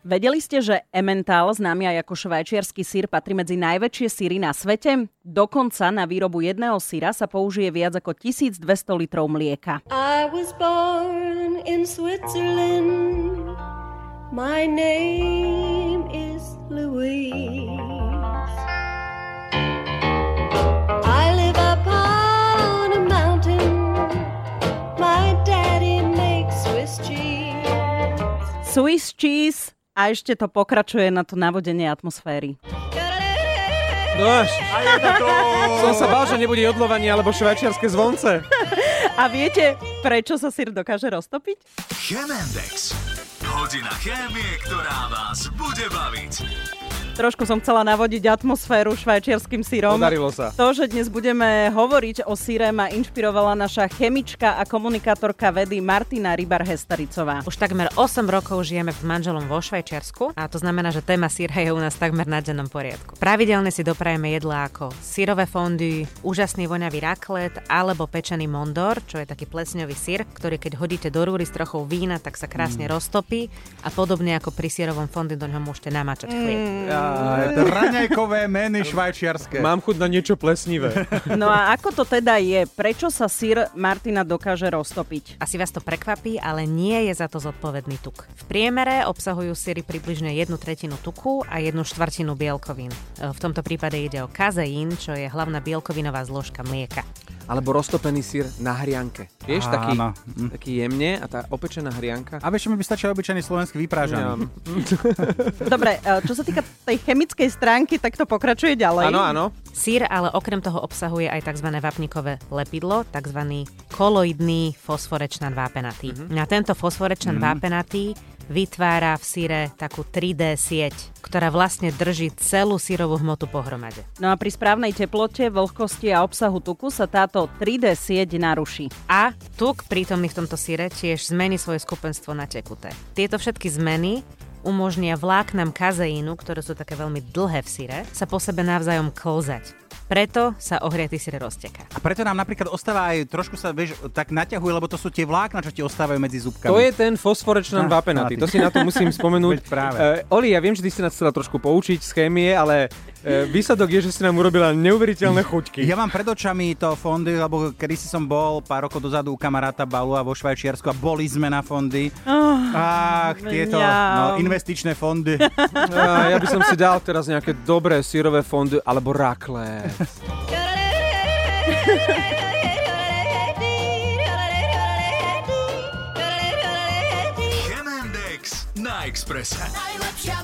Vedeli ste, že Emmental, známy aj ako švajčiarsky sír, patrí medzi najväčšie síry na svete? Dokonca na výrobu jedného síra sa použije viac ako 1200 litrov mlieka. I was born in Switzerland. My name is Louise. I live upon a mountain. My daddy makes Swiss cheese. Swiss cheese a ešte to pokračuje na to navodenie atmosféry. No. Som sa bál, že nebude jodlovanie alebo švajčiarske zvonce. A viete, prečo sa sír dokáže roztopiť? Chemendex. Hodina chémie, ktorá vás bude baviť. Trošku som chcela navodiť atmosféru švajčiarským sírom. Podarilo sa. To, že dnes budeme hovoriť o síre, ma inšpirovala naša chemička a komunikátorka vedy Martina Rybar-Hestaricová. Už takmer 8 rokov žijeme s manželom vo Švajčiarsku a to znamená, že téma síra je u nás takmer na dennom poriadku. Pravidelne si doprajeme jedlá ako sírové fondy, úžasný voňavý raklet alebo pečený mondor, čo je taký plesňový sír, ktorý keď hodíte do rúry s trochou vína, tak sa krásne Mm. roztopí a podobne ako pri sírovom fondy do ňoho môžete namáčať chlieb. To raňajkové meny švajčiarske. Mám chuť na niečo plesnivé. No a ako to teda je? Prečo sa sír Martina dokáže roztopiť? Asi vás to prekvapí, ale nie je za to zodpovedný tuk. V priemere obsahujú síry približne jednu tretinu tuku a jednu štvrtinu bielkovín. E, V tomto prípade ide o kazeín, čo je hlavná bielkovinová zložka mlieka. Alebo roztopený sír na hrianke. Vieš, taký, Áno. taký jemne a tá opečená hrianka. A vieš, mi by stačil obyčajný slovenský vyprážaný. Dobre, e, čo sa týka tej chemickej stránky, tak to pokračuje ďalej. Áno, áno. Sír ale okrem toho obsahuje aj tzv. vapníkové lepidlo, tzv. koloidný fosforečnan vápenatý. Mm-hmm. A tento fosforečnan mm-hmm. vápenatý vytvára v síre takú 3D sieť, ktorá vlastne drží celú sírovú hmotu pohromade. No a pri správnej teplote, vlhkosti a obsahu tuku sa táto 3D sieť naruší. A tuk prítomný v tomto síre tiež zmení svoje skupenstvo na tekuté. Tieto všetky zmeny umožnia vláknam kazeínu, ktoré sú také veľmi dlhé v síre, sa po sebe navzájom klzať. Preto sa ohriatý sír rozteká. A preto nám napríklad ostáva aj trošku sa, vieš, tak naťahuje, lebo to sú tie vlákna, čo ti ostávajú medzi zúbkami. To je ten fosforečnan Ah, vápenatý. To si na to musím spomenúť. Veď práve. Uh, Oli, ja viem, že ty si nás chcela trošku poučiť z chémie, ale výsledok je, že si nám urobila neuveriteľné chuťky. Ja mám pred očami to fondy, lebo kedy si som bol pár rokov dozadu u kamaráta Balua vo Švajčiarsku a boli sme na fondy. Ach, tieto no, investičné fondy. Ja by som si dal teraz nejaké dobré sírové fondy alebo raklet. Chemendex na Expresse. Najlepšia